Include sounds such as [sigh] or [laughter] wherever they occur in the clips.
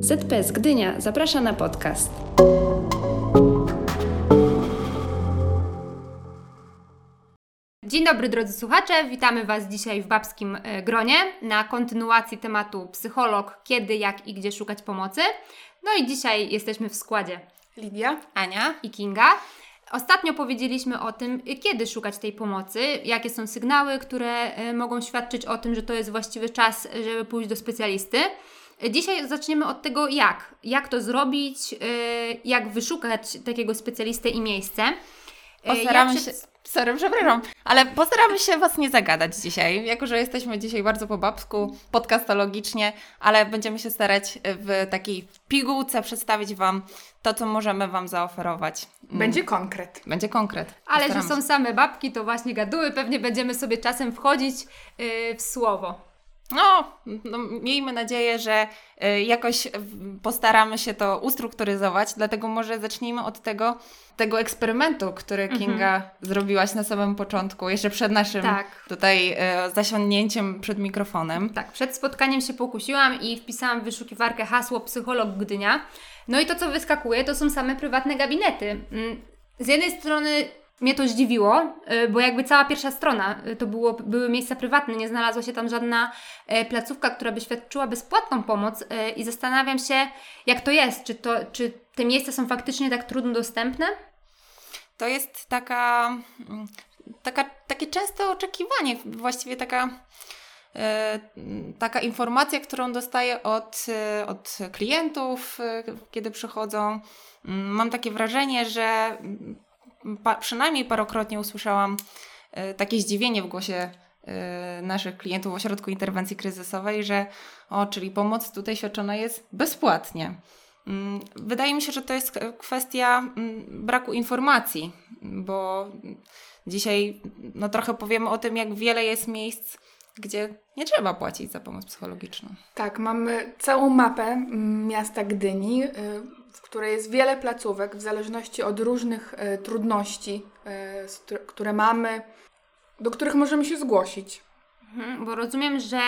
ZPS Gdynia zaprasza na podcast. Dzień dobry drodzy słuchacze, witamy Was dzisiaj w babskim e, gronie na kontynuacji tematu psycholog, kiedy, jak i gdzie szukać pomocy. No i dzisiaj jesteśmy w składzie Lidia, Ania i Kinga. Ostatnio powiedzieliśmy o tym, kiedy szukać tej pomocy, jakie są sygnały, które e, mogą świadczyć o tym, że to jest właściwy czas, żeby pójść do specjalisty. Dzisiaj zaczniemy od tego, jak. Jak to zrobić, e, jak wyszukać takiego specjalistę i miejsce. E, postaramy się... Sorry, przepraszam, ale postaramy się Was nie zagadać dzisiaj, jako że jesteśmy dzisiaj bardzo po babsku, podcastologicznie, ale będziemy się starać w takiej pigułce przedstawić Wam to, co możemy Wam zaoferować. Mm. Będzie konkret. Będzie konkret. Ale że są same babki, to właśnie gaduły, pewnie będziemy sobie czasem wchodzić yy, w słowo. No, no, miejmy nadzieję, że y, jakoś postaramy się to ustrukturyzować, dlatego może zacznijmy od tego, tego eksperymentu, który mhm. Kinga mhm. zrobiłaś na samym początku, jeszcze przed naszym tak. tutaj zasiądnięciem przed mikrofonem. Tak, przed spotkaniem się pokusiłam i wpisałam w wyszukiwarkę hasło psycholog Gdynia. No i to, co wyskakuje, to są same prywatne gabinety. Mm, z jednej strony mnie to zdziwiło, y, bo jakby cała pierwsza strona y, to było, były miejsca prywatne, nie znalazła się tam żadna y, placówka, która by świadczyła bezpłatną pomoc i zastanawiam się, jak to jest, czy, to, czy te miejsca są faktycznie tak trudno dostępne? To jest taka, mm, taka takie częste oczekiwanie, właściwie taka taka informacja, którą dostaję od, od klientów, kiedy przychodzą. Mm, mam takie wrażenie, że pa, przynajmniej parokrotnie usłyszałam y, takie zdziwienie w głosie y, naszych klientów w ośrodku interwencji kryzysowej, że o, czyli pomoc tutaj świadczona jest bezpłatnie. Mm, wydaje mi się, że to jest kwestia mm, braku informacji, bo dzisiaj no, trochę powiemy o tym, jak wiele jest miejsc, gdzie nie trzeba płacić za pomoc psychologiczną. Tak, mamy całą mapę mm, miasta Gdyni, y, w której jest wiele placówek w zależności od różnych y, trudności, y, które mamy, do których możemy się zgłosić. Mhm, bo rozumiem, że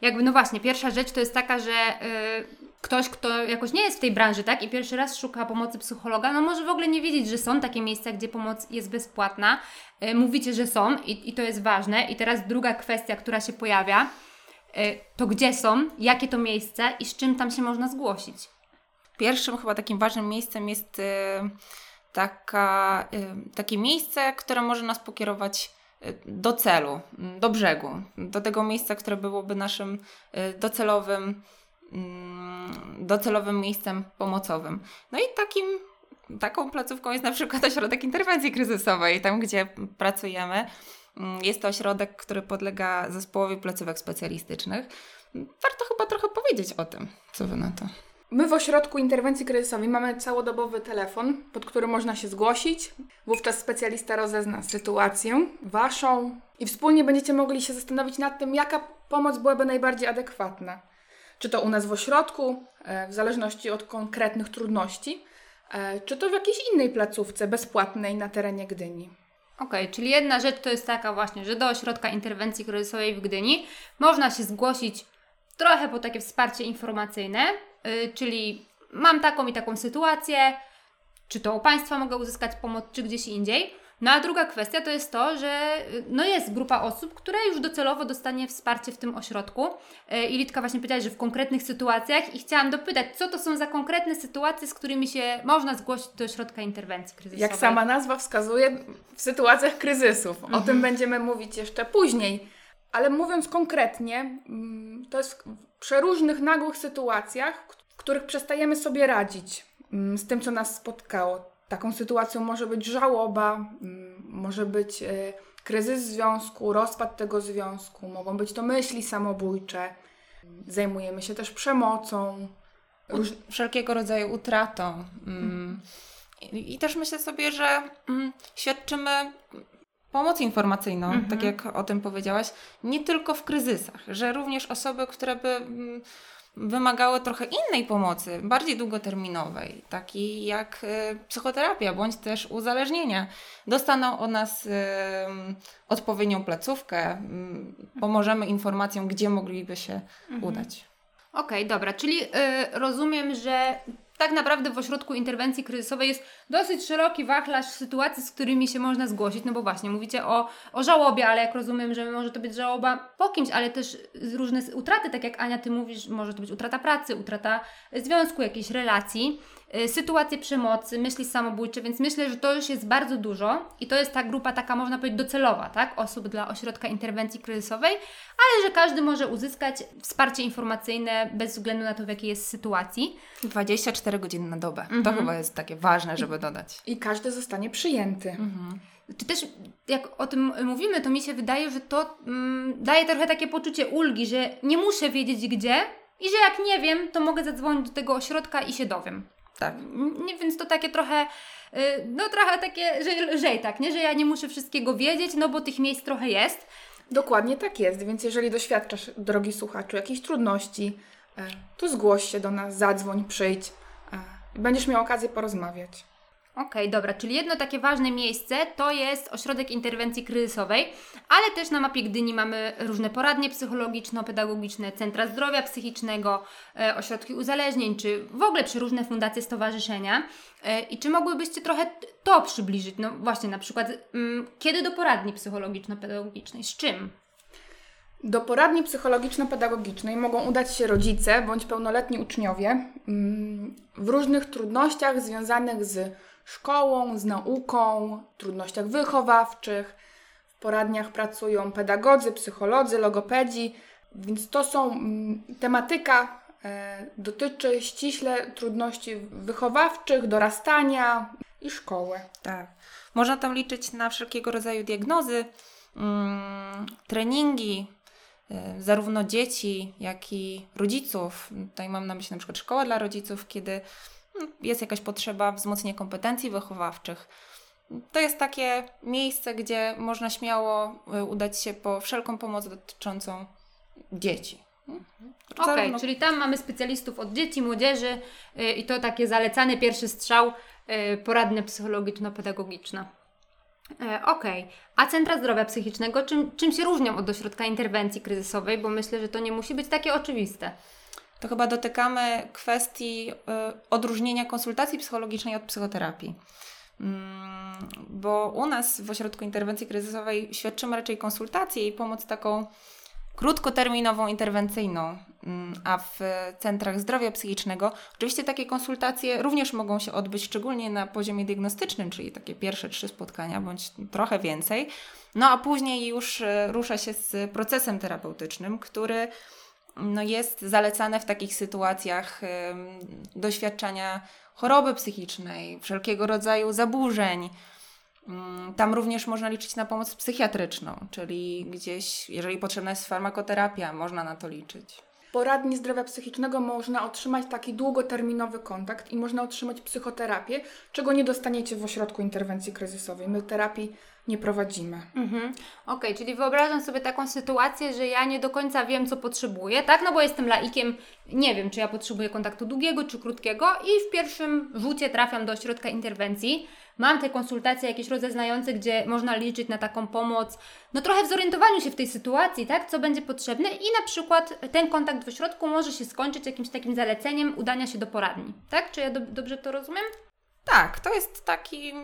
jakby, no właśnie, pierwsza rzecz to jest taka, że ktoś, kto jakoś nie jest w tej branży, tak, i pierwszy raz szuka pomocy psychologa, no może w ogóle nie wiedzieć, że są takie miejsca, gdzie pomoc jest bezpłatna. E, mówicie, że są i, i to jest ważne. I teraz druga kwestia, która się pojawia, e, to gdzie są, jakie to miejsce i z czym tam się można zgłosić. Pierwszym chyba takim ważnym miejscem jest e, taka, takie miejsce, które może nas pokierować do celu, do brzegu, do tego miejsca, które byłoby naszym docelowym Mm, docelowym miejscem pomocowym. No i takim, taką placówką jest na przykład ośrodek interwencji kryzysowej, tam gdzie pracujemy. Mm, jest to ośrodek, który podlega zespołowi placówek specjalistycznych. Warto chyba trochę powiedzieć o tym, co wy na to. My w ośrodku interwencji kryzysowej mamy całodobowy telefon, pod który można się zgłosić. Wówczas specjalista rozezna sytuację waszą i wspólnie będziecie mogli się zastanowić nad tym, jaka pomoc byłaby najbardziej adekwatna czy to u nas w ośrodku, e, w zależności od konkretnych trudności, e, czy to w jakiejś innej placówce bezpłatnej na terenie Gdyni. Okej, okay, czyli jedna rzecz to jest taka właśnie, że do ośrodka interwencji kryzysowej w Gdyni można się zgłosić trochę po takie wsparcie informacyjne, czyli mam taką i taką sytuację, czy to u Państwa mogę uzyskać pomoc, czy gdzieś indziej. No a druga kwestia to jest to, że y, no jest grupa osób, która już docelowo dostanie wsparcie w tym ośrodku. Y, I Litka właśnie powiedziała, że w konkretnych sytuacjach i chciałam dopytać, co to są za konkretne sytuacje, z którymi się można zgłosić do ośrodka interwencji kryzysowej. Jak sama nazwa wskazuje, w sytuacjach kryzysów. O mhm. tym będziemy mówić jeszcze później. Ale mówiąc konkretnie, mm, to jest w przeróżnych, nagłych sytuacjach, w których przestajemy sobie radzić mm, z tym, co nas spotkało Taką sytuacją może być żałoba, mm, może być e, kryzys związku, rozpad tego związku, mogą być to myśli samobójcze. Zajmujemy się też przemocą. Róż... Wszelkiego rodzaju utratą. Mm. I, też myślę sobie, że mm, świadczymy pomoc informacyjną, mm -hmm. tak jak o tym powiedziałaś, nie tylko w kryzysach, że również osoby, które by mm, wymagały trochę innej pomocy, bardziej długoterminowej, takiej jak y, psychoterapia bądź też uzależnienia. Dostaną od nas y, odpowiednią placówkę, y, pomożemy informacją, gdzie mogliby się mhm. udać. Okej, dobra, czyli y, rozumiem, że tak naprawdę w ośrodku interwencji kryzysowej jest dosyć szeroki wachlarz sytuacji, z którymi się można zgłosić, no bo właśnie mówicie o, o żałobie, ale jak rozumiem, że może to być żałoba po kimś, ale też różne utraty, tak jak Ania, Ty mówisz, może to być utrata pracy, utrata związku, jakiejś relacji, sytuacje przemocy, myśli samobójcze, więc myślę, że to już jest bardzo dużo i to jest ta grupa taka, można powiedzieć, docelowa, tak, osób dla ośrodka interwencji kryzysowej, ale że każdy może uzyskać wsparcie informacyjne bez względu na to, w jakiej jest sytuacji. 24 godziny na dobę. To Mhm. chyba jest takie ważne, żeby dodać. I każdy zostanie przyjęty. Czy też jak o tym mówimy, to mi się wydaje, że to mm, daje trochę takie poczucie ulgi, że nie muszę wiedzieć gdzie i że jak nie wiem, to mogę zadzwonić do tego ośrodka i się dowiem. Tak. Mm, Nie, więc to takie trochę, y, no trochę takie, że lżej tak, nie? Że ja nie muszę wszystkiego wiedzieć, no bo tych miejsc trochę jest. Dokładnie tak jest, więc jeżeli doświadczasz, drogi słuchaczu, jakichś trudności, e, to zgłoś się do nas, zadzwoń, przyjdź e, i będziesz miał okazję porozmawiać. Okej, dobra, czyli jedno takie ważne miejsce to jest ośrodek interwencji kryzysowej, ale też na mapie Gdyni mamy różne poradnie psychologiczno-pedagogiczne, centra zdrowia psychicznego, e, ośrodki uzależnień, czy w ogóle przeróżne fundacje, stowarzyszenia. E, I czy mogłybyście trochę to przybliżyć? No właśnie, na przykład, mm, kiedy do poradni psychologiczno-pedagogicznej? Z czym? Do poradni psychologiczno-pedagogicznej mogą udać się rodzice bądź pełnoletni uczniowie mm, w różnych trudnościach związanych z szkołą, z nauką, trudnościach wychowawczych. W poradniach pracują pedagodzy, psycholodzy, logopedzi, więc to są mm, tematyka e, dotyczy ściśle trudności wychowawczych, dorastania i szkoły. Tak. Można tam liczyć na wszelkiego rodzaju diagnozy, mm, treningi, y, zarówno dzieci, jak i rodziców. Tutaj mam na myśli na przykład szkoła dla rodziców, kiedy jest jakaś potrzeba wzmocnienia kompetencji wychowawczych. To jest takie miejsce, gdzie można śmiało y, udać się po wszelką pomoc dotyczącą dzieci. Okej, Zarówno- czyli tam mamy specjalistów od dzieci, młodzieży y, i to takie zalecany pierwszy strzał y, poradne psychologiczno-pedagogiczne. E, Okej, a centra zdrowia psychicznego czym, czym się różnią od ośrodka interwencji kryzysowej? Bo myślę, że to nie musi być takie oczywiste. To chyba dotykamy kwestii y, odróżnienia konsultacji psychologicznej od psychoterapii. Mm, Bo u nas w ośrodku interwencji kryzysowej świadczymy raczej konsultację i pomoc taką krótkoterminową, interwencyjną, Mm, a w centrach zdrowia psychicznego oczywiście takie konsultacje również mogą się odbyć, szczególnie na poziomie diagnostycznym, czyli takie pierwsze trzy spotkania bądź trochę więcej. No a później już y, rusza się z procesem terapeutycznym, który no jest zalecane w takich sytuacjach doświadczania choroby psychicznej, wszelkiego rodzaju zaburzeń. Ym, Tam również można liczyć na pomoc psychiatryczną, czyli gdzieś, jeżeli potrzebna jest farmakoterapia, można na to liczyć. Poradni zdrowia psychicznego można otrzymać taki długoterminowy kontakt i można otrzymać psychoterapię, czego nie dostaniecie w ośrodku interwencji kryzysowej. My terapii nie prowadzimy. Mhm. Okej, czyli wyobrażam sobie taką sytuację, że ja nie do końca wiem, co potrzebuję, tak? No bo jestem laikiem, nie wiem, czy ja potrzebuję kontaktu długiego, czy krótkiego i w pierwszym rzucie trafiam do ośrodka interwencji. Mam te konsultacje jakieś rozeznające, gdzie można liczyć na taką pomoc, no trochę w zorientowaniu się w tej sytuacji, tak? Co będzie potrzebne i na przykład ten kontakt w ośrodku może się skończyć jakimś takim zaleceniem udania się do poradni, tak? Czy ja do, dobrze to rozumiem? Tak, to jest taki,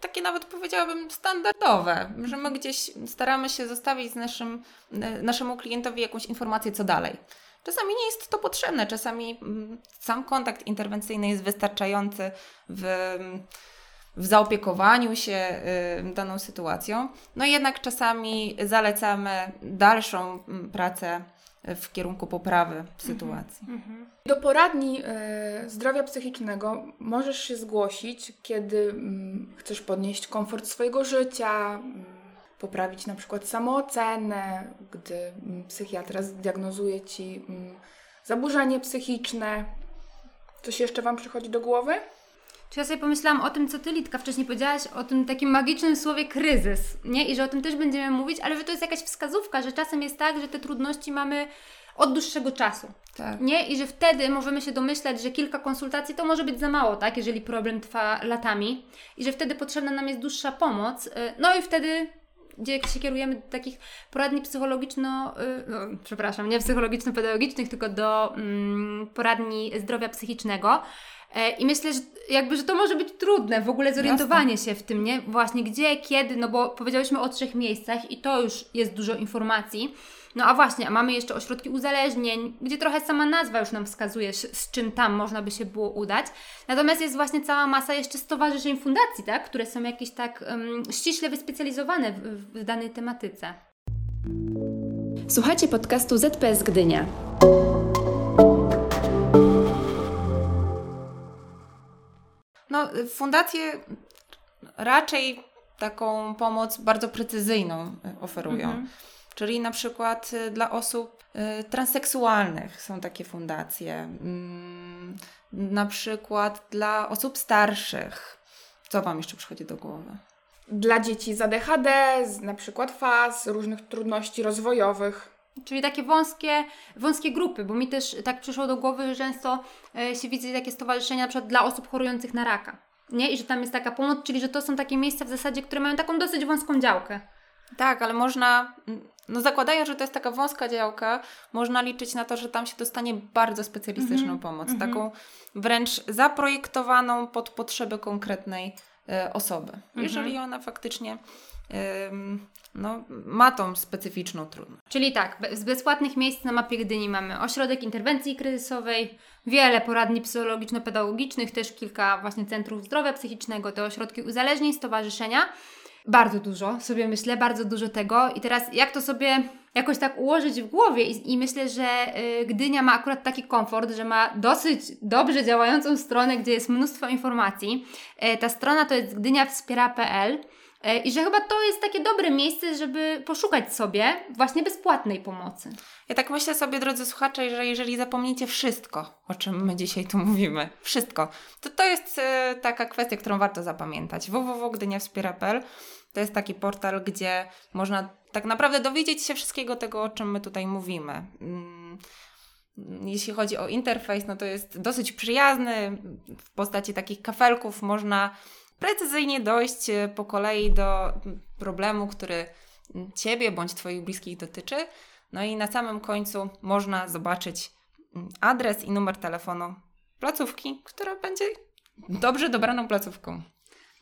takie nawet powiedziałabym standardowe, że my gdzieś staramy się zostawić naszym, naszemu klientowi jakąś informację, co dalej. Czasami nie jest to potrzebne, czasami mm, sam kontakt interwencyjny jest wystarczający w, w zaopiekowaniu się y, daną sytuacją. No jednak czasami zalecamy dalszą mm, pracę w kierunku poprawy sytuacji. Do poradni e, zdrowia psychicznego możesz się zgłosić, kiedy mm, chcesz podnieść komfort swojego życia, mm, poprawić na przykład samoocenę, gdy mm, psychiatra zdiagnozuje ci zaburzenie psychiczne. Coś jeszcze Wam przychodzi do głowy? Czy ja sobie pomyślałam o tym, co Ty, Litka, wcześniej powiedziałaś, o tym takim magicznym słowie kryzys, nie? I że o tym też będziemy mówić, ale że to jest jakaś wskazówka, że czasem jest tak, że te trudności mamy od dłuższego czasu, Tak. nie? I że wtedy możemy się domyślać, że kilka konsultacji to może być za mało, tak? Jeżeli problem trwa latami i że wtedy potrzebna nam jest dłuższa pomoc, y, no i wtedy gdzie się kierujemy do takich poradni psychologiczno, y, no, przepraszam, nie psychologiczno-pedagogicznych, tylko do mm, poradni zdrowia psychicznego. E, I myślę, że jakby, że to może być trudne w ogóle zorientowanie Jasne. się w tym, nie? Właśnie gdzie, kiedy, no bo powiedziałyśmy o trzech miejscach i to już jest dużo informacji. No a właśnie, a mamy jeszcze ośrodki uzależnień, gdzie trochę sama nazwa już nam wskazuje, z czym tam można by się było udać. Natomiast jest właśnie cała masa jeszcze stowarzyszeń, fundacji, tak? które są jakieś tak um, ściśle wyspecjalizowane w, w danej tematyce. Słuchajcie podcastu ZPS Gdynia. No, fundacje raczej taką pomoc bardzo precyzyjną oferują. Mhm. Czyli na przykład y, dla osób y, transseksualnych są takie fundacje. Mm, na przykład dla osób starszych. Co Wam jeszcze przychodzi do głowy? Dla dzieci z ADHD, na przykład faz, różnych trudności rozwojowych. Czyli takie wąskie, wąskie grupy, bo mi też tak przyszło do głowy, że często e, się widzi takie stowarzyszenia na przykład dla osób chorujących na raka. Nie? I że tam jest taka pomoc, czyli że to są takie miejsca w zasadzie, które mają taką dosyć wąską działkę. Tak, ale można, no zakładając, że to jest taka wąska działka, można liczyć na to, że tam się dostanie bardzo specjalistyczną mm -hmm, pomoc, mm -hmm. taką wręcz zaprojektowaną pod potrzeby konkretnej y, osoby. Mm -hmm. Jeżeli ona faktycznie no, ma tą specyficzną trudność. Czyli tak, z bezpłatnych miejsc na mapie Gdyni mamy ośrodek interwencji kryzysowej, wiele poradni psychologiczno-pedagogicznych, też kilka właśnie centrów zdrowia psychicznego, te ośrodki uzależnień, stowarzyszenia. Bardzo dużo, sobie myślę, bardzo dużo tego. I teraz jak to sobie jakoś tak ułożyć w głowie i, i myślę, że y, Gdynia ma akurat taki komfort, że ma dosyć dobrze działającą stronę, gdzie jest mnóstwo informacji. Y, ta strona to jest gdyniawspiera.pl i że chyba to jest takie dobre miejsce, żeby poszukać sobie właśnie bezpłatnej pomocy. Ja tak myślę sobie, drodzy słuchacze, że jeżeli zapomnicie wszystko, o czym my dzisiaj tu mówimy, wszystko, to to jest taka kwestia, którą warto zapamiętać. www.gdyniawspiera.pl to jest taki portal, gdzie można tak naprawdę dowiedzieć się wszystkiego tego, o czym my tutaj mówimy. Mm, jeśli chodzi o interfejs, no to jest dosyć przyjazny. W postaci takich kafelków można precyzyjnie dojść e, po kolei do problemu, który Ciebie bądź Twoich bliskich dotyczy. No i na samym końcu można zobaczyć adres i numer telefonu placówki, która będzie dobrze dobraną placówką.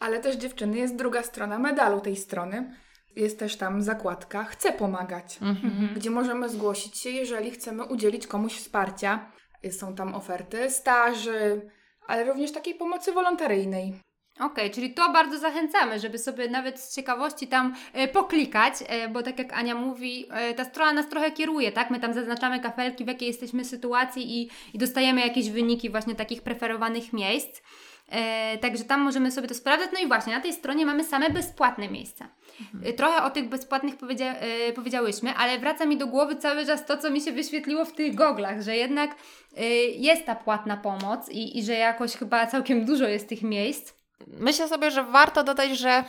Ale też dziewczyny jest druga strona medalu tej strony. Jest też tam zakładka Chcę pomagać, mhm. gdzie możemy zgłosić się, jeżeli chcemy udzielić komuś wsparcia. Są tam oferty staży, ale również takiej pomocy wolontaryjnej. Okej, okay, czyli to bardzo zachęcamy, żeby sobie nawet z ciekawości tam e, poklikać, e, bo tak jak Ania mówi, e, ta strona nas trochę kieruje, tak? My tam zaznaczamy kafelki, w jakiej jesteśmy sytuacji i, i dostajemy jakieś wyniki właśnie takich preferowanych miejsc. E, także tam możemy sobie to sprawdzać. No i właśnie na tej stronie mamy same bezpłatne miejsca. Mhm. Trochę o tych bezpłatnych powiedzia e, powiedziałyśmy, ale wraca mi do głowy cały czas to, co mi się wyświetliło w tych goglach, że jednak e, jest ta płatna pomoc i, i że jakoś chyba całkiem dużo jest tych miejsc. Myślę sobie, że warto dodać, że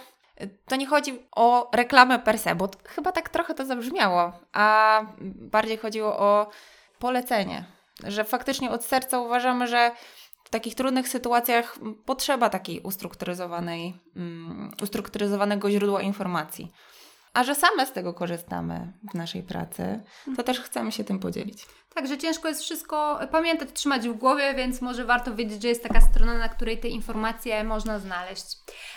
to nie chodzi o reklamę per se, bo chyba tak trochę to zabrzmiało, a bardziej chodziło o polecenie, że faktycznie od serca uważamy, że w takich trudnych sytuacjach potrzeba takiej ustrukturyzowanej, um, ustrukturyzowanego źródła informacji. A że same z tego korzystamy w naszej pracy, to też chcemy się tym podzielić. Także ciężko jest wszystko pamiętać, trzymać w głowie, więc może warto wiedzieć, że jest taka strona, na której te informacje można znaleźć.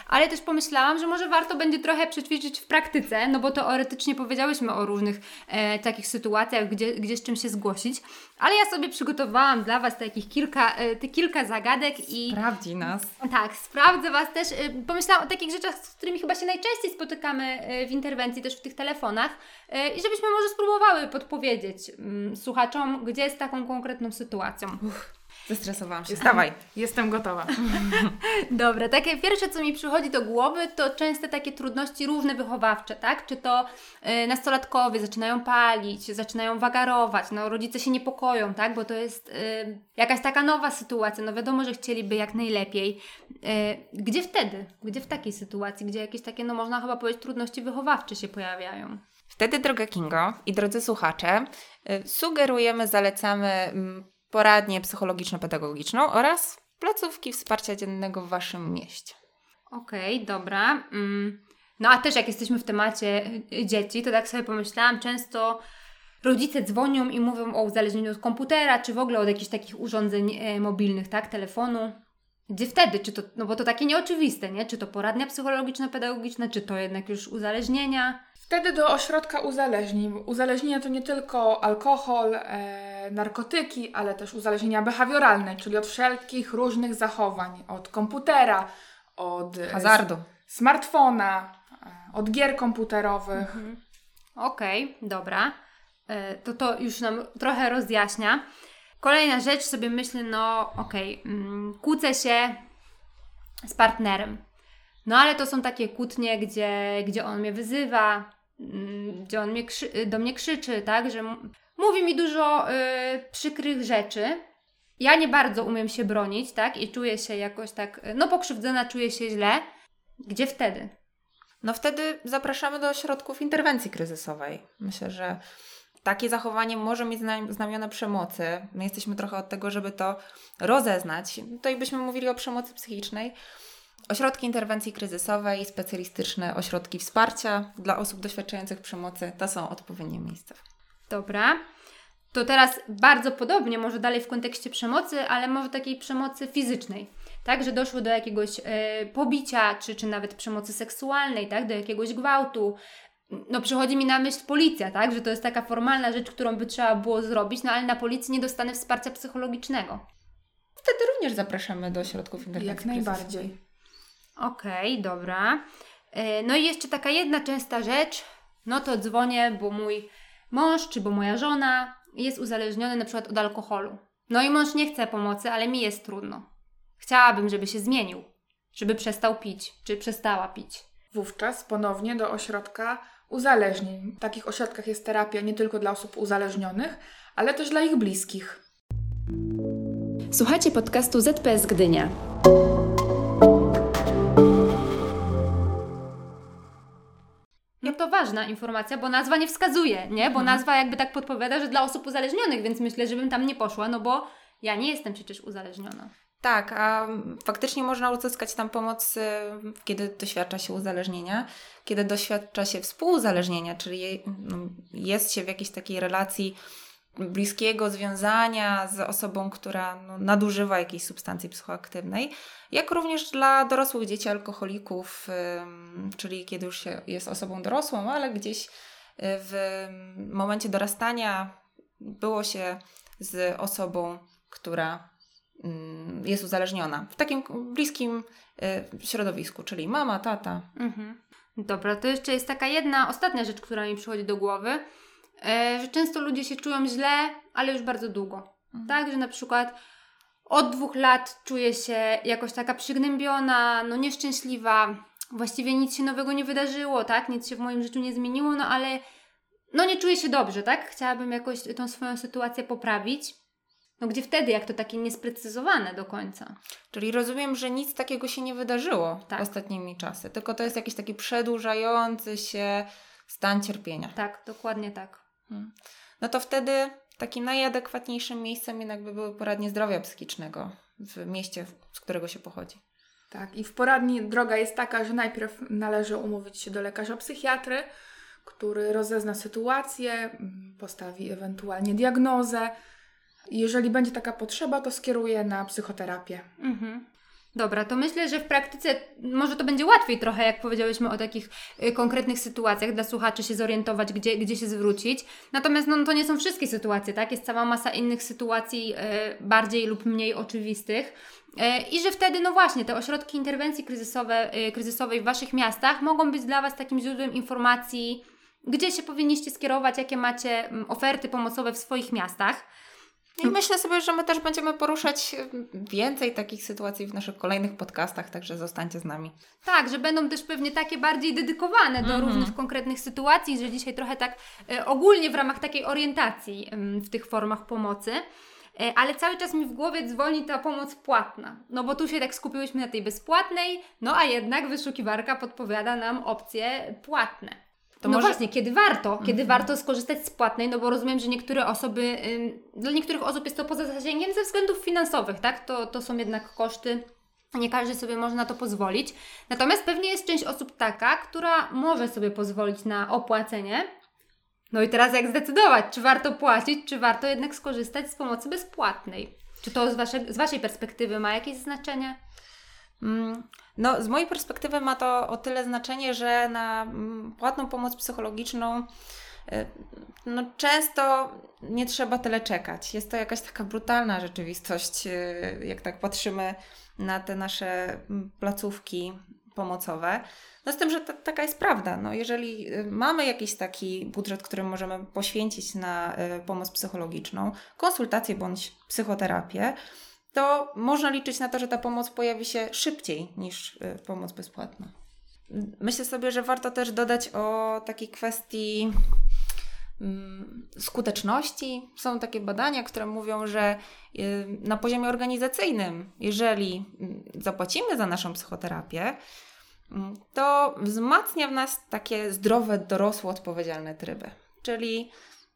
Ale też pomyślałam, że może warto będzie trochę przećwiczyć w praktyce, no bo teoretycznie powiedziałyśmy o różnych e, takich sytuacjach, gdzie, gdzie z czym się zgłosić. Ale ja sobie przygotowałam dla Was takich kilka, e, te kilka zagadek i. Sprawdzi nas. Tak, sprawdzę Was też. E, pomyślałam o takich rzeczach, z którymi chyba się najczęściej spotykamy e, w interwencji, też w tych telefonach, i żebyśmy może spróbowały podpowiedzieć mm, słuchaczom, gdzie z taką konkretną sytuacją. Uff. Zestresowałam się. Dawaj, [laughs] jestem gotowa. [laughs] Dobra, takie pierwsze, co mi przychodzi do głowy, to częste takie trudności różne wychowawcze, tak? Czy to y, nastolatkowie zaczynają palić, zaczynają wagarować, no rodzice się niepokoją, tak? Bo to jest y, jakaś taka nowa sytuacja, no wiadomo, że chcieliby jak najlepiej. Y, gdzie wtedy? Gdzie w takiej sytuacji, gdzie jakieś takie, no można chyba powiedzieć, trudności wychowawcze się pojawiają? Wtedy, droga Kingo i drodzy słuchacze, y, sugerujemy, zalecamy mm, poradnię psychologiczno-pedagogiczną oraz placówki wsparcia dziennego w Waszym mieście. Okej, okay, dobra. Mm. No a też jak jesteśmy w temacie y, dzieci, to tak sobie pomyślałam, często rodzice dzwonią i mówią o uzależnieniu od komputera, czy w ogóle od jakichś takich urządzeń e, mobilnych, tak, telefonu. Gdzie wtedy? Czy to, no bo to takie nieoczywiste, nie? Czy to poradnia psychologiczno-pedagogiczna, czy to jednak już uzależnienia? Wtedy do ośrodka uzależnień. Uzależnienia to nie tylko alkohol, e, narkotyki, ale też uzależnienia behawioralne, czyli od wszelkich różnych zachowań, od komputera, od e, Hazardu. smartfona, e, od gier komputerowych. Okej, dobra. E, To to już nam trochę rozjaśnia. Kolejna rzecz sobie myślę, no okej, mm, kłócę się z partnerem. No ale to są takie kłótnie, gdzie, gdzie on mnie wyzywa, mm, gdzie on mnie do mnie krzyczy, tak, że mówi mi dużo y, przykrych rzeczy. Ja nie bardzo umiem się bronić, tak, i czuję się jakoś tak, y, no pokrzywdzona, czuję się źle. Gdzie wtedy? No wtedy zapraszamy do ośrodków interwencji kryzysowej. Myślę, że takie zachowanie może mieć zna- znamiona przemocy. My jesteśmy trochę od tego, żeby to rozeznać. Tutaj byśmy mówili o przemocy psychicznej. Ośrodki interwencji kryzysowej, specjalistyczne ośrodki wsparcia dla osób doświadczających przemocy to są odpowiednie miejsca. Dobra. To teraz bardzo podobnie, może dalej w kontekście przemocy, ale może takiej przemocy fizycznej. Tak, że doszło do jakiegoś e, pobicia, czy, czy nawet przemocy seksualnej, tak, do jakiegoś gwałtu. No, przychodzi mi na myśl policja, tak, że to jest taka formalna rzecz, którą by trzeba było zrobić, no ale na policji nie dostanę wsparcia psychologicznego. Wtedy również zapraszamy do ośrodków interwencji Jak najbardziej. Okej, dobra. E, No i jeszcze taka jedna częsta rzecz, no to dzwonię, bo mój mąż czy bo moja żona jest uzależniony na przykład od alkoholu. No i mąż nie chce pomocy, ale mi jest trudno. Chciałabym, żeby się zmienił, żeby przestał pić, czy przestała pić. Wówczas ponownie do ośrodka uzależnień. W takich ośrodkach jest terapia nie tylko dla osób uzależnionych, ale też dla ich bliskich. Słuchacie podcastu ZPS Gdynia. Ważna informacja, bo nazwa nie wskazuje, nie? Bo nazwa jakby tak podpowiada, że dla osób uzależnionych, więc myślę, żebym tam nie poszła, no bo ja nie jestem przecież uzależniona. Tak, a faktycznie można uzyskać tam pomoc, kiedy doświadcza się uzależnienia, kiedy doświadcza się współuzależnienia, czyli no, jest się w jakiejś takiej relacji bliskiego związania z osobą, która no, nadużywa jakiejś substancji psychoaktywnej, jak również dla dorosłych dzieci alkoholików, czyli kiedy już się jest osobą dorosłą, ale gdzieś y, w momencie dorastania było się z osobą, która jest uzależniona w takim bliskim y, środowisku, czyli mama, tata. Mhm. Dobra, to jeszcze jest taka jedna, ostatnia rzecz, która mi przychodzi do głowy, że często ludzie się czują źle, ale już bardzo długo. Tak, że na przykład od dwóch lat czuję się jakoś taka przygnębiona, no nieszczęśliwa, właściwie nic się nowego nie wydarzyło, tak, nic się w moim życiu nie zmieniło, no ale no nie czuję się dobrze, tak, chciałabym jakoś tą swoją sytuację poprawić. No gdzie wtedy, jak to takie niesprecyzowane do końca? Czyli rozumiem, że nic takiego się nie wydarzyło Tak. ostatnimi czasy, tylko to jest jakiś taki przedłużający się stan cierpienia. Tak, dokładnie tak. No to wtedy takim najadekwatniejszym miejscem jednak by były poradnie zdrowia psychicznego w mieście, z którego się pochodzi. Tak, i w poradni droga jest taka, że najpierw należy umówić się do lekarza psychiatry, który rozezna sytuację, postawi ewentualnie diagnozę. Jeżeli będzie taka potrzeba, to skieruje na psychoterapię. Mhm. Dobra, to myślę, że w praktyce może to będzie łatwiej trochę, jak powiedziałyśmy o takich y, konkretnych sytuacjach dla słuchaczy się zorientować, gdzie, gdzie się zwrócić. Natomiast no, to nie są wszystkie sytuacje, tak? Jest cała masa innych sytuacji y, bardziej lub mniej oczywistych. Y, I że wtedy, no właśnie, te ośrodki interwencji kryzysowe, kryzysowej w Waszych miastach mogą być dla Was takim źródłem informacji, gdzie się powinniście skierować, jakie macie mm, oferty pomocowe w swoich miastach. I myślę sobie, że my też będziemy poruszać y, więcej takich sytuacji w naszych kolejnych podcastach, także zostańcie z nami. Tak, że będą też pewnie takie bardziej dedykowane do różnych konkretnych sytuacji, że dzisiaj trochę tak e, ogólnie w ramach takiej orientacji w tych formach pomocy. E, ale cały czas mi w głowie dzwoni ta pomoc płatna. No bo tu się tak skupiłyśmy na tej bezpłatnej, no a jednak wyszukiwarka podpowiada nam opcje płatne. To no może- właśnie, kiedy warto? Kiedy warto skorzystać z płatnej? No bo rozumiem, że niektóre osoby, dla niektórych osób jest to poza zasięgiem ze względów finansowych, tak? To, to są jednak koszty Nie każdy sobie może na to pozwolić. Natomiast pewnie jest część osób taka, która może sobie pozwolić na opłacenie. No i teraz jak zdecydować, czy warto płacić, czy warto jednak skorzystać z pomocy bezpłatnej? Czy to z, wasze, z Waszej perspektywy ma jakieś znaczenie? Mm, no, z mojej perspektywy ma to o tyle znaczenie, że na mm, płatną pomoc psychologiczną y, no, często nie trzeba tyle czekać. Jest to jakaś taka brutalna rzeczywistość, y, jak tak patrzymy na te nasze mm, placówki pomocowe. No z tym, że taka jest prawda. No, jeżeli y, mamy jakiś taki budżet, który możemy poświęcić na pomoc psychologiczną, konsultację bądź psychoterapię, to można liczyć na to, że ta pomoc pojawi się szybciej niż y, pomoc bezpłatna. Myślę sobie, że warto też dodać o takiej kwestii mm, skuteczności. Są takie badania, które mówią, że y, na poziomie organizacyjnym, jeżeli mm, zapłacimy za naszą psychoterapię, mm, to wzmacnia w nas takie zdrowe, dorosłe, odpowiedzialne tryby. Czyli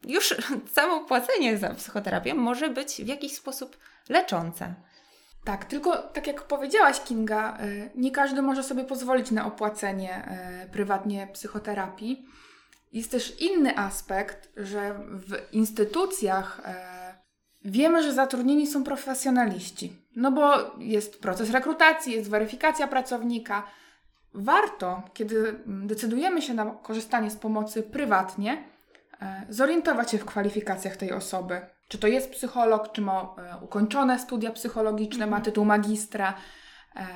już [laughs] samo płacenie za psychoterapię może być w jakiś sposób leczące. Tak, tylko tak jak powiedziałaś, Kinga, e, nie każdy może sobie pozwolić na opłacenie e, prywatnie psychoterapii. Jest też inny aspekt, że w instytucjach e, wiemy, że zatrudnieni są profesjonaliści. No bo jest proces rekrutacji, jest weryfikacja pracownika. Warto, kiedy decydujemy się na korzystanie z pomocy prywatnie, zorientować się w kwalifikacjach tej osoby, czy to jest psycholog, czy ma e, ukończone studia psychologiczne, ma tytuł magistra, e,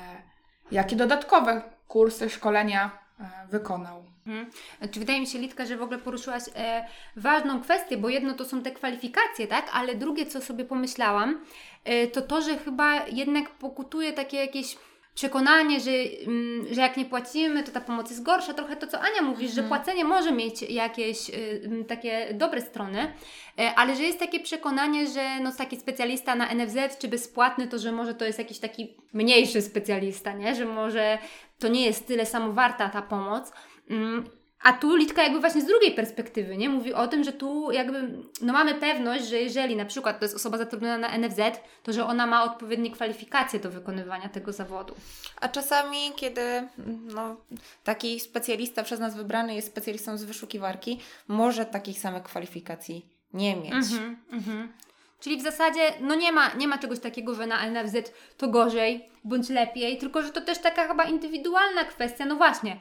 jakie dodatkowe kursy, szkolenia e, wykonał. Mhm. Znaczy, wydaje mi się, Litka, że w ogóle poruszyłaś e, ważną kwestię, bo jedno to są te kwalifikacje, tak? Ale drugie, co sobie pomyślałam, e, to to, że chyba jednak pokutuje takie jakieś przekonanie, że, mm, że jak nie płacimy, to ta pomoc jest gorsza. Trochę to, co Ania mówisz, mhm. że płacenie może mieć jakieś y, takie dobre strony, y, ale że jest takie przekonanie, że no, taki specjalista na NFZ czy bezpłatny, to że może to jest jakiś taki mniejszy specjalista, nie? że może to nie jest tyle samo warta ta pomoc. Mm, a tu Litka jakby właśnie z drugiej perspektywy, nie? Mówi o tym, że tu jakby, no mamy pewność, że jeżeli na przykład to jest osoba zatrudniona na NFZ, to że ona ma odpowiednie kwalifikacje do wykonywania tego zawodu. A czasami, kiedy no, taki specjalista przez nas wybrany jest specjalistą z wyszukiwarki, może takich samych kwalifikacji nie mieć. Mhm, mhm. Czyli w zasadzie no nie ma, nie ma czegoś takiego, że na NFZ to gorzej bądź lepiej, tylko że to też taka chyba indywidualna kwestia. No właśnie,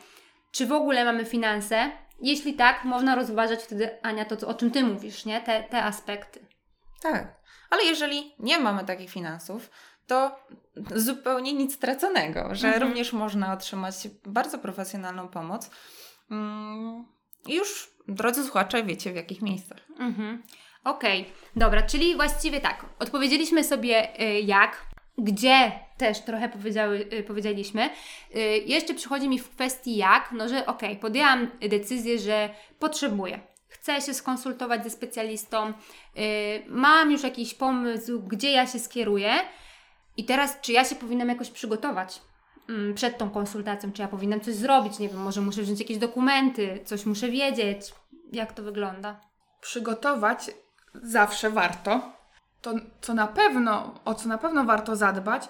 czy w ogóle mamy finanse? Jeśli tak, można rozważać wtedy, Ania, to o czym Ty mówisz, nie? Te, te aspekty. Tak, ale jeżeli nie mamy takich finansów, to zupełnie nic straconego, że mhm. również można otrzymać bardzo profesjonalną pomoc. Mm, I już, drodzy słuchacze, wiecie w jakich miejscach. Mhm. Okej, okay. dobra, czyli właściwie tak, odpowiedzieliśmy sobie y, jak, gdzie też trochę powiedziały, y, powiedzieliśmy. Y, jeszcze przychodzi mi w kwestii jak, no że okej, okay, podjęłam decyzję, że potrzebuję. Chcę się skonsultować ze specjalistą, y, mam już jakiś pomysł, gdzie ja się skieruję i teraz czy ja się powinnam jakoś przygotować mm, przed tą konsultacją, czy ja powinnam coś zrobić, nie wiem, może muszę wziąć jakieś dokumenty, coś muszę wiedzieć, jak to wygląda. Przygotować zawsze warto, to co na pewno, o co na pewno warto zadbać,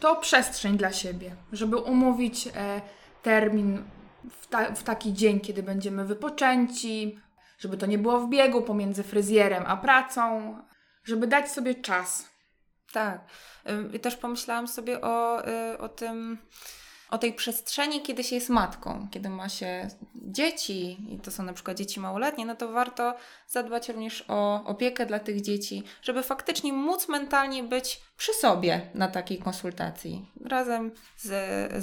to przestrzeń dla siebie, żeby umówić e, termin w, ta, w taki dzień, kiedy będziemy wypoczęci, żeby to nie było w biegu pomiędzy fryzjerem a pracą, żeby dać sobie czas. Tak. I też pomyślałam sobie o, y, o tym o tej przestrzeni, kiedy się jest matką, kiedy ma się dzieci, i to są na przykład dzieci małoletnie, no to warto zadbać również o opiekę dla tych dzieci, żeby faktycznie móc mentalnie być przy sobie na takiej konsultacji, razem z,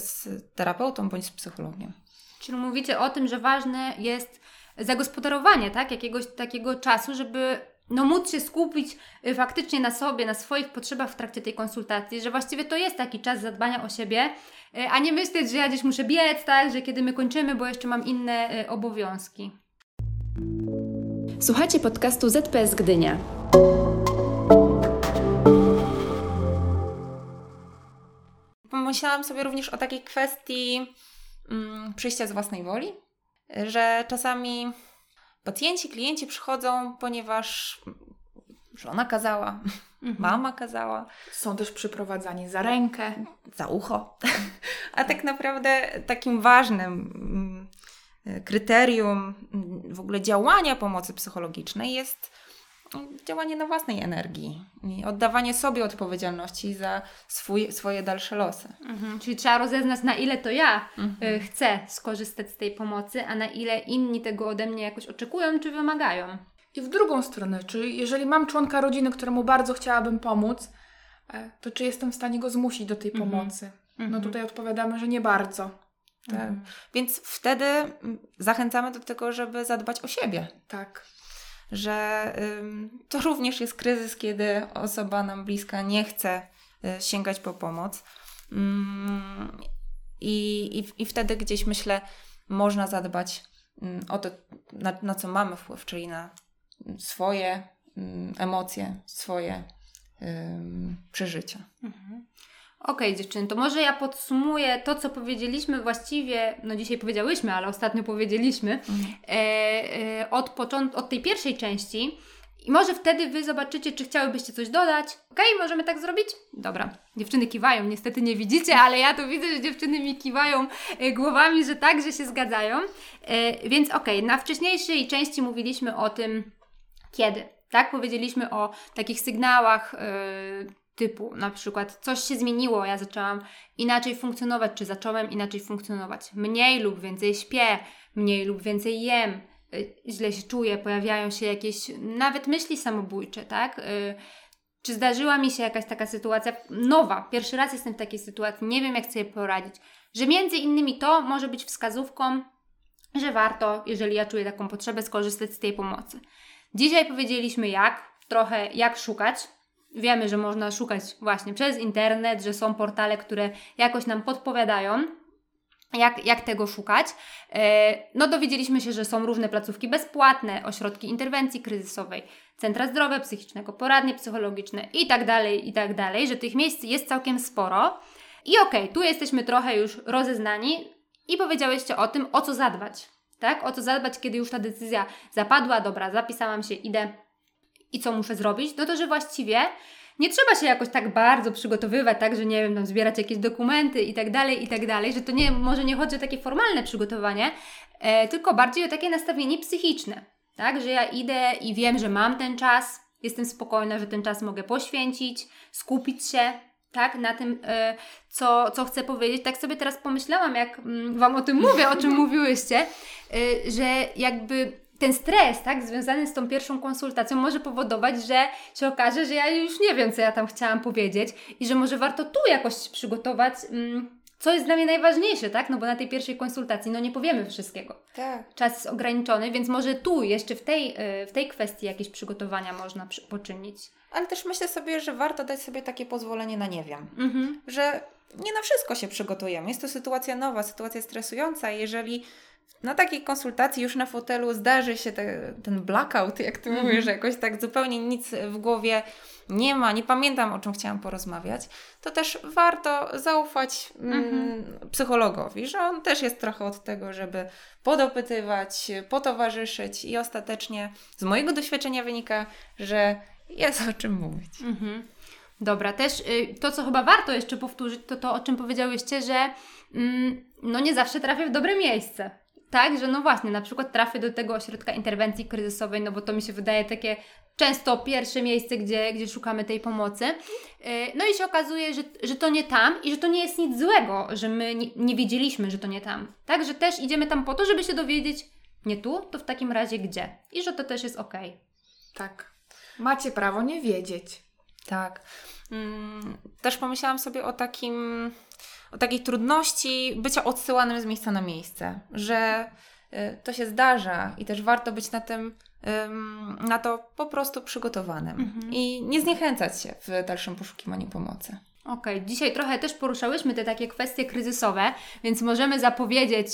z terapeutą bądź z psychologiem. Czyli mówicie o tym, że ważne jest zagospodarowanie tak? jakiegoś takiego czasu, żeby no móc się skupić y, faktycznie na sobie, na swoich potrzebach w trakcie tej konsultacji, że właściwie to jest taki czas zadbania o siebie, y, a nie myśleć, że ja gdzieś muszę biec, tak, że kiedy my kończymy, bo jeszcze mam inne y, obowiązki. Słuchajcie podcastu ZPS Gdynia. Pomyślałam sobie również o takiej kwestii mm, przyjścia z własnej woli, że czasami Pacjenci, klienci przychodzą, ponieważ żona kazała, mama kazała, Są też przyprowadzani za rękę. za ucho. A tak naprawdę takim ważnym mm, kryterium mm, w ogóle działania pomocy psychologicznej jest działanie na własnej energii i oddawanie sobie odpowiedzialności za swój, swoje dalsze losy. Mhm. Czyli trzeba rozeznać, na ile to ja y, chcę skorzystać z tej pomocy, a na ile inni tego ode mnie jakoś oczekują czy wymagają. I w drugą stronę, czy jeżeli mam członka rodziny, któremu bardzo chciałabym pomóc, e, to czy jestem w stanie go zmusić do tej pomocy? No tutaj odpowiadamy, że nie bardzo. Tak. Więc wtedy mm, zachęcamy do tego, żeby zadbać o siebie. Tak. Że to również jest kryzys, kiedy osoba nam bliska nie chce y, sięgać po pomoc. Ym, i, i, I wtedy gdzieś myślę, można zadbać ym, o to, na, na co mamy wpływ, czyli na swoje ym, emocje, swoje przeżycia. Okej, dziewczyny, to może ja podsumuję to, co powiedzieliśmy właściwie, no dzisiaj powiedziałyśmy, ale ostatnio powiedzieliśmy, e, e, od, począt- od tej pierwszej części. I może wtedy Wy zobaczycie, czy chciałybyście coś dodać. Okej, możemy tak zrobić? Dobra. Dziewczyny kiwają, niestety nie widzicie, ale ja tu widzę, że dziewczyny mi kiwają e, głowami, że tak, że się zgadzają. E, więc okej, na wcześniejszej części mówiliśmy o tym, kiedy. Tak, powiedzieliśmy o takich sygnałach e, typu na przykład coś się zmieniło, ja zaczęłam inaczej funkcjonować, czy zacząłem inaczej funkcjonować. Mniej lub więcej śpię, mniej lub więcej jem, y, źle się czuję, pojawiają się jakieś nawet myśli samobójcze, tak? Y, Czy zdarzyła mi się jakaś taka sytuacja nowa? Pierwszy raz jestem w takiej sytuacji, nie wiem jak sobie poradzić. Że między innymi to może być wskazówką, że warto, jeżeli ja czuję taką potrzebę, skorzystać z tej pomocy. Dzisiaj powiedzieliśmy jak, trochę jak szukać. Wiemy, że można szukać właśnie przez internet, że są portale, które jakoś nam podpowiadają, jak, jak tego szukać. E, No dowiedzieliśmy się, że są różne placówki bezpłatne, ośrodki interwencji kryzysowej, centra zdrowia psychicznego, poradnie psychologiczne i tak dalej, i tak dalej, że tych miejsc jest całkiem sporo. I okej, tu jesteśmy trochę już rozeznani i powiedziałyście o tym, o co zadbać. Tak? O co zadbać, kiedy już ta decyzja zapadła, dobra, zapisałam się, idę i co muszę zrobić? No to, że właściwie nie trzeba się jakoś tak bardzo przygotowywać, tak, że nie wiem, tam zbierać jakieś dokumenty i tak dalej, i tak dalej, że to nie, może nie chodzi o takie formalne przygotowanie, e, tylko bardziej o takie nastawienie psychiczne, tak, że ja idę i wiem, że mam ten czas, jestem spokojna, że ten czas mogę poświęcić, skupić się, tak, na tym, e, co, co chcę powiedzieć. Tak sobie teraz pomyślałam, jak mm, Wam o tym mówię, o czym [laughs] mówiłyście, e, że jakby ten stres, tak, związany z tą pierwszą konsultacją może powodować, że się okaże, że ja już nie wiem, co ja tam chciałam powiedzieć i że może warto tu jakoś przygotować, mm, co jest dla mnie najważniejsze, tak, no bo na tej pierwszej konsultacji, no nie powiemy wszystkiego. Tak. Czas jest ograniczony, więc może tu jeszcze w tej, y, w tej kwestii jakieś przygotowania można poczynić. Ale też myślę sobie, że warto dać sobie takie pozwolenie na nie wiem. Mhm. że nie na wszystko się przygotujemy. Jest to sytuacja nowa, sytuacja stresująca. Jeżeli na takiej konsultacji już na fotelu zdarzy się te, ten blackout, jak ty mówisz, że jakoś tak zupełnie nic w głowie nie ma, nie pamiętam o czym chciałam porozmawiać, to też warto zaufać mm, psychologowi, że on też jest trochę od tego, żeby podopytywać, potowarzyszyć i ostatecznie z mojego doświadczenia wynika, że jest o czym mówić. Mhm. Dobra, też y, to, co chyba warto jeszcze powtórzyć, to to, o czym powiedziałyście, że mm, no nie zawsze trafię w dobre miejsce. Tak, że no właśnie, na przykład trafię do tego ośrodka interwencji kryzysowej, no bo to mi się wydaje takie często pierwsze miejsce, gdzie, gdzie szukamy tej pomocy. Y, No i się okazuje, że, że to nie tam i że to nie jest nic złego, że my nie, nie wiedzieliśmy, że to nie tam. Tak, że też idziemy tam po to, żeby się dowiedzieć, nie tu, to w takim razie gdzie. I że to też jest okej. Tak. Macie prawo nie wiedzieć. Tak. Mm, Też pomyślałam sobie o takim, takiej trudności bycia odsyłanym z miejsca na miejsce, że y, to się zdarza i też warto być na tym, ym, na to po prostu przygotowanym i nie zniechęcać się w dalszym poszukiwaniu pomocy. Okej, dzisiaj trochę też poruszałyśmy te takie kwestie kryzysowe, więc możemy zapowiedzieć,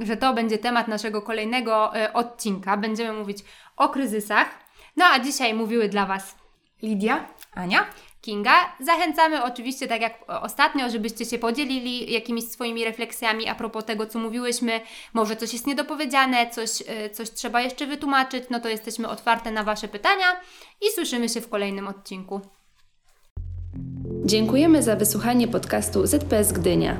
że to będzie temat naszego kolejnego e, odcinka. Będziemy mówić o kryzysach. No a dzisiaj mówiły dla Was Lidia? Ania? Kinga. Zachęcamy oczywiście, tak jak ostatnio, żebyście się podzielili jakimiś swoimi refleksjami a propos tego, co mówiłyśmy. Może coś jest niedopowiedziane, coś, e, coś trzeba jeszcze wytłumaczyć, no to jesteśmy otwarte na Wasze pytania i słyszymy się w kolejnym odcinku. Dziękujemy za wysłuchanie podcastu ZPS Gdynia.